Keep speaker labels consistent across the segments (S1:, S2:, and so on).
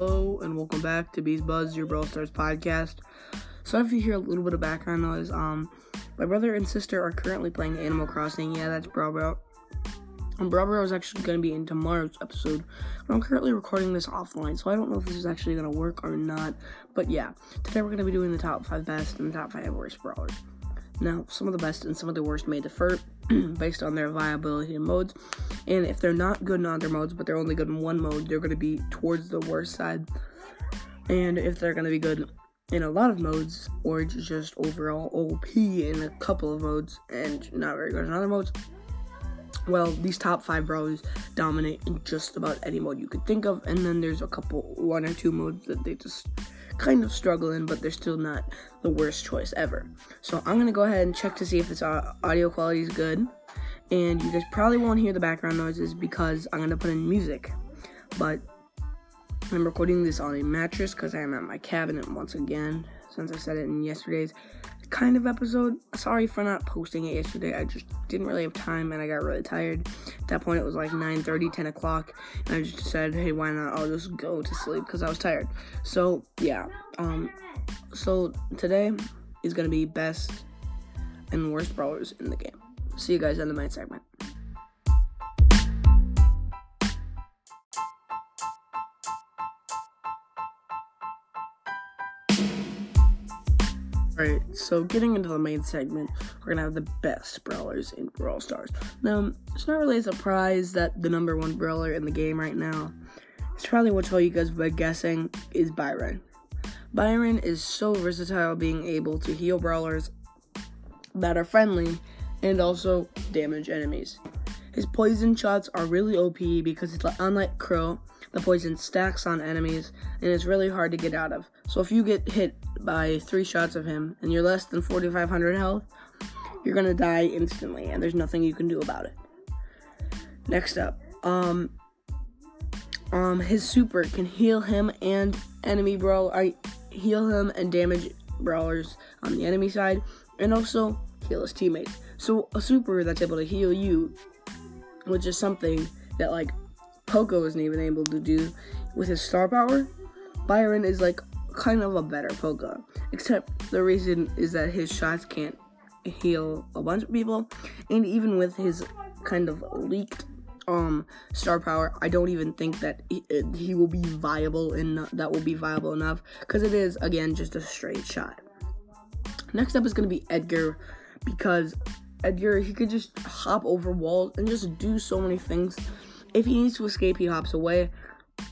S1: Hello and welcome back to Bees Buzz, your Brawl Stars podcast. So if you hear a little bit of background noise, um, my brother and sister are currently playing Animal Crossing. Yeah, that's Brawl Bro. And Brawl Bro is actually going to be in tomorrow's episode, but I'm currently recording this offline, so I don't know if this is actually going to work or not. But yeah, today we're going to be doing the top five best and the top five worst brawlers. Now, some of the best and some of the worst may differ based on their viability in modes. And if they're not good in other modes, but they're only good in one mode, they're going to be towards the worst side. And if they're going to be good in a lot of modes, or just overall OP in a couple of modes, and not very good in other modes, well, these top five brawlers dominate in just about any mode you could think of, and then there's a couple, one or two modes that they just kind of struggling, but they're still not the worst choice ever. So I'm gonna go ahead and check to see if this uh, audio quality is good and you guys probably won't hear the background noises because I'm gonna put in music. But I'm recording this on a mattress because I am at my cabinet once again, since I said it in yesterday's kind of episode. Sorry for not posting it yesterday. I just didn't really have time and I got really tired. At that point, it was like 9 30, 10 o'clock, and I just said, hey, why not? I'll just go to sleep because I was tired. So, yeah. Um, so today is gonna be best and worst brawlers in the game. See you guys in the main segment. Alright, so getting into the main segment, we're gonna have the best brawlers in Brawl Stars. Now, it's not really a surprise that the number one brawler in the game right now, it's probably what all you guys were guessing, is Byron. Byron is so versatile, being able to heal brawlers that are friendly and also damage enemies. His poison shots are really OP because it's unlike Crow, the poison stacks on enemies and it's really hard to get out of. So if you get hit by three shots of him and you're less than 4,500 health, you're gonna die instantly and there's nothing you can do about it. Next up, um, um, his super can heal him and enemy brawl. I heal him and damage brawlers on the enemy side, and also heal his teammates. So a super that's able to heal you, which is something that like Poco isn't even able to do with his star power, Byron is like kind of a better Poco. Except the reason is that his shots can't heal a bunch of people, and even with his kind of leaked um star power, I don't even think that he, he will be viable and that will be viable enough because it is again just a straight shot. Next up is going to be Edgar because Edgar, he could just hop over walls and just do so many things. If he needs to escape, he hops away.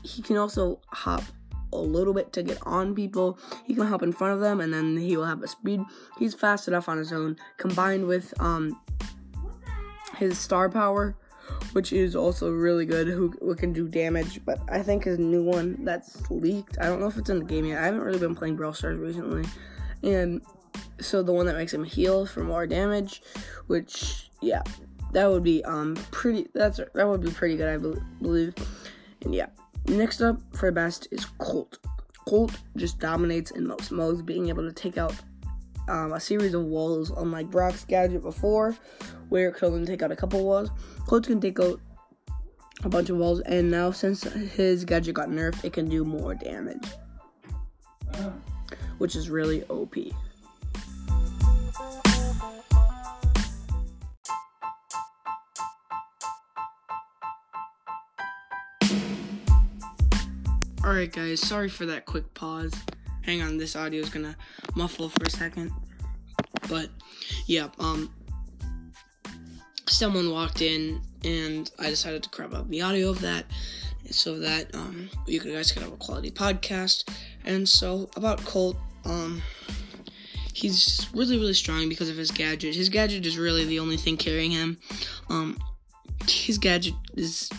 S1: He can also hop a little bit to get on people. He can hop in front of them and then he will have a speed. He's fast enough on his own, combined with um his star power, which is also really good, who, who can do damage. But I think his new one that's leaked, I don't know if it's in the game yet. I haven't really been playing Brawl Stars recently. And so the one that makes him heal for more damage, which yeah, that would be um pretty. That's that would be pretty good, I believe. And yeah, next up for best is Colt. Colt just dominates in most modes, being able to take out um, a series of walls, unlike Brock's gadget before, where it could only take out a couple walls. Colt can take out a bunch of walls, and now since his gadget got nerfed, it can do more damage, which is really OP. Alright, guys, sorry for that quick pause. Hang on, this audio is gonna muffle for a second. But, yeah, um, someone walked in and I decided to crop up the audio of that so that um, you guys could have a quality podcast. And so, about Colt, um, he's really, really strong because of his gadget. His gadget is really the only thing carrying him. Um, his gadget is.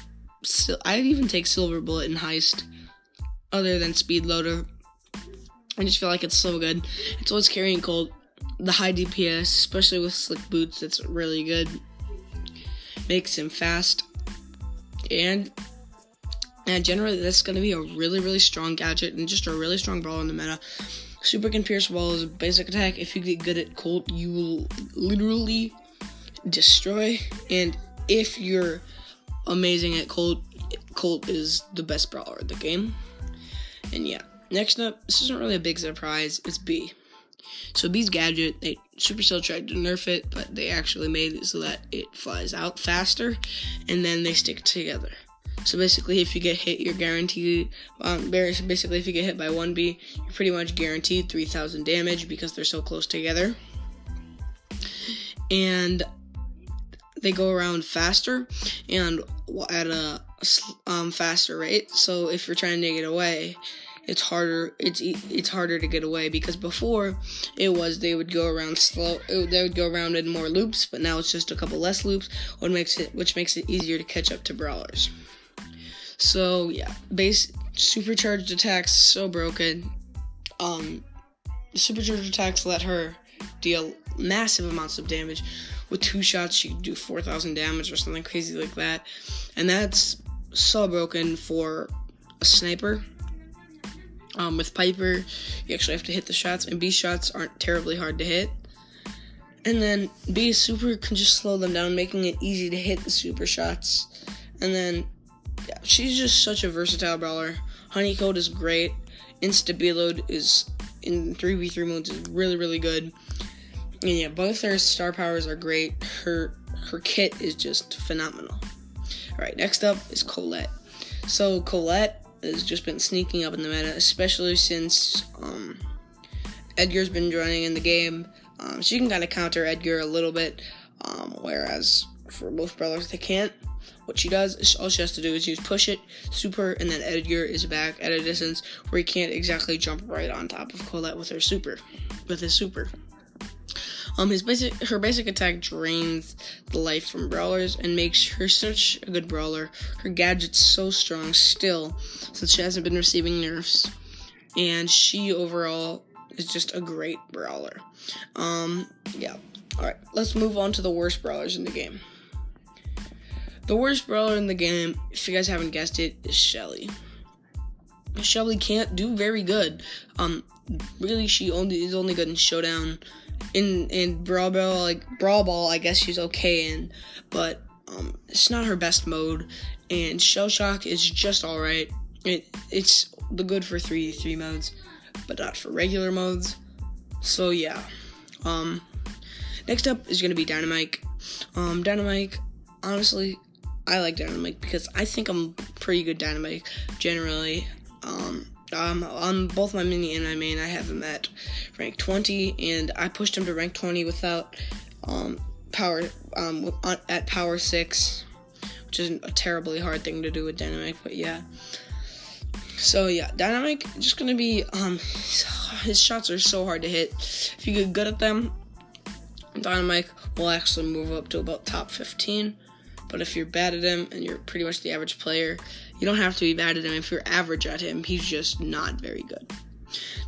S1: I'd even take Silver Bullet in Heist other than Speed Loader. I just feel like it's so good. It's always carrying Colt. The high DPS, especially with slick boots, it's really good. Makes him fast. And and generally that's gonna be a really, really strong gadget and just a really strong brawler in the meta. Super can pierce walls, basic attack. If you get good at Colt, you will literally destroy. And if you're amazing at Colt, Colt is the best brawler in the game. And yeah, next up, this isn't really a big surprise. It's Bea. So Bea's gadget, they Supercell tried to nerf it, but they actually made it so that it flies out faster, and then they stick together. So basically, if you get hit, you're guaranteed. Um, basically, if you get hit by one Bea, you're pretty much guaranteed 3,000 damage because they're so close together. And they go around faster and at a um, faster rate. So if you're trying to get away, it's harder. It's it's harder to get away because before it was they would go around slow. It, they would go around in more loops, but now it's just a couple less loops, which makes it which makes it easier to catch up to brawlers. So yeah, base supercharged attacks so broken. Um, supercharged attacks let her deal massive amounts of damage. With two shots, she could do 4,000 damage or something crazy like that. And that's so broken for a sniper. Um, with Piper, you actually have to hit the shots, and Bea shots aren't terribly hard to hit. And then Bea super can just slow them down, making it easy to hit the super shots. And then, yeah, she's just such a versatile brawler. Honey Coat is great. Insta is in 3v3 modes is really, really good. And yeah, both her star powers are great. Her her kit is just phenomenal. Alright, next up is Colette. So Colette has just been sneaking up in the meta, especially since um, Edgar's been joining in the game. Um, she can kind of counter Edgar a little bit, um, whereas for most brawlers they can't. What she does, all she has to do is use push it, super, and then Edgar is back at a distance where he can't exactly jump right on top of Colette with her super, with his super. Um, his basic, her basic attack drains the life from brawlers and makes her such a good brawler. Her gadget's so strong still, since she hasn't been receiving nerfs, and she overall is just a great brawler. Um, yeah. All right, let's move on to the worst brawlers in the game. The worst brawler in the game, if you guys haven't guessed it, is Shelly. Shelly can't do very good. Um, really, she only is only good in showdown in in brawl ball like brawl ball i guess she's okay in but um it's not her best mode and shell shock is just all right it it's the good for three three modes but not for regular modes so yeah um next up is gonna be Dynamike. um Dynamike. honestly i like Dynamike because i think i'm pretty good Dynamike generally um um, on both my mini and my main, I have him at rank 20, and I pushed him to rank 20 without um, power um, at power 6, which is a terribly hard thing to do with Dynamike, but yeah. So yeah, Dynamike just gonna be um, his shots are so hard to hit. If you get good at them, Dynamike will actually move up to about top 15. But if you're bad at him and you're pretty much the average player, you don't have to be bad at him. If you're average at him, he's just not very good.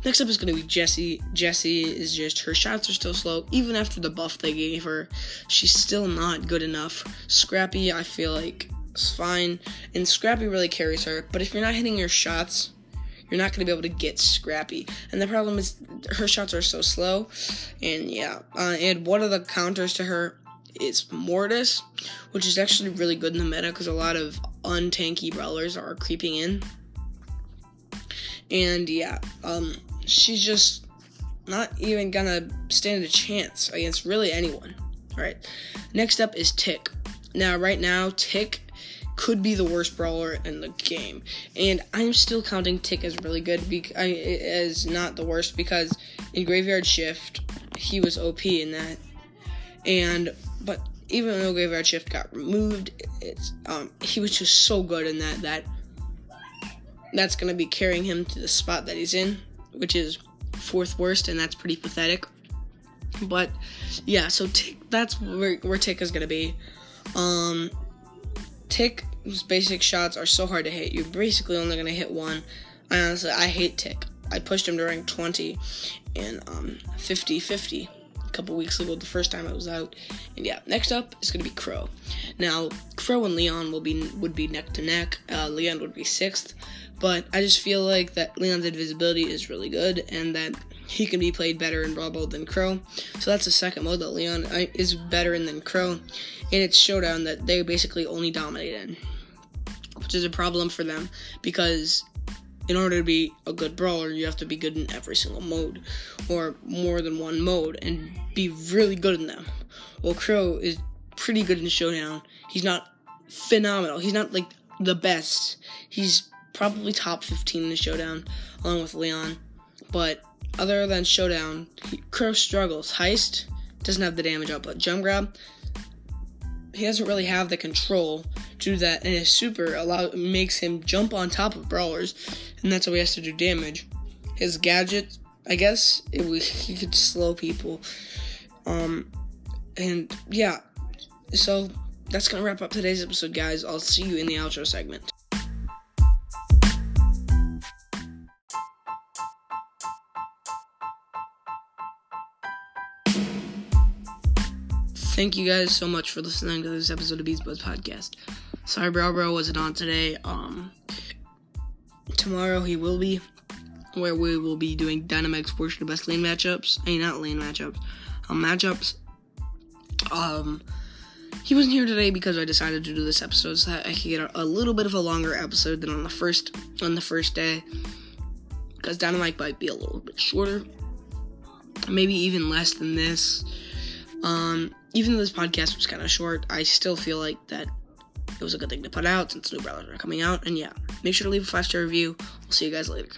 S1: Next up is going to be Jessie. Jessie is just, her shots are still slow. Even after the buff they gave her, she's still not good enough. Scrappy, I feel like, is fine. And Scrappy really carries her. But if you're not hitting your shots, you're not going to be able to get Scrappy. And the problem is, her shots are so slow. And yeah, uh, and one of the counters to her is Mortis, which is actually really good in the meta because a lot of untanky brawlers are creeping in. And yeah, um, she's just not even gonna stand a chance against really anyone. All right, next up is Tick. Now, right now, Tick could be the worst brawler in the game, and I'm still counting Tick as really good, be- as not the worst because in Graveyard Shift he was OP in that, and but even though Graveyard Shift got removed, it's um he was just so good in that that that's gonna be carrying him to the spot that he's in, which is fourth worst, and that's pretty pathetic. But yeah, so Tick that's where where Tick is gonna be. Um Tick's basic shots are so hard to hit. You're basically only gonna hit one. I honestly I hate Tick. I pushed him to rank 20 and um 50 50 couple weeks ago, the first time I was out. And yeah, next up is gonna be Crow. Now, Crow and Leon will be would be neck to neck. Uh, Leon would be sixth, but I just feel like that Leon's invisibility is really good, and that he can be played better in Ball than Crow. So that's the second mode that Leon uh, is better in than Crow, and it's Showdown that they basically only dominate in, which is a problem for them because in order to be a good brawler, you have to be good in every single mode, or more than one mode, and be really good in them. Well, Crow is pretty good in Showdown. He's not phenomenal. He's not like the best. He's probably top 15 in Showdown, along with Leon. But other than Showdown, Crow struggles. Heist doesn't have the damage output. Gem Grab, he doesn't really have the control to do that, and his super allow makes him jump on top of brawlers, and that's how he has to do damage. His gadget, I guess, it was, he could slow people. Um, and yeah, so that's gonna wrap up today's episode, guys. I'll see you in the outro segment. Thank you guys so much for listening to this episode of Beast Buzz Podcast. Sorry, Brawl Bro wasn't on today. Um, tomorrow he will be, where we will be doing Dynamike's portion of best lane matchups. I mean, not lane matchups, um, matchups. Um, he wasn't here today because I decided to do this episode so that I could get a, a little bit of a longer episode than on the first on the first day. Because Dynamite might be a little bit shorter, maybe even less than this. Um, even though this podcast was kind of short, I still feel like that it was a good thing to put out since new brawlers are coming out. And yeah, make sure to leave a five star review. We'll see you guys later.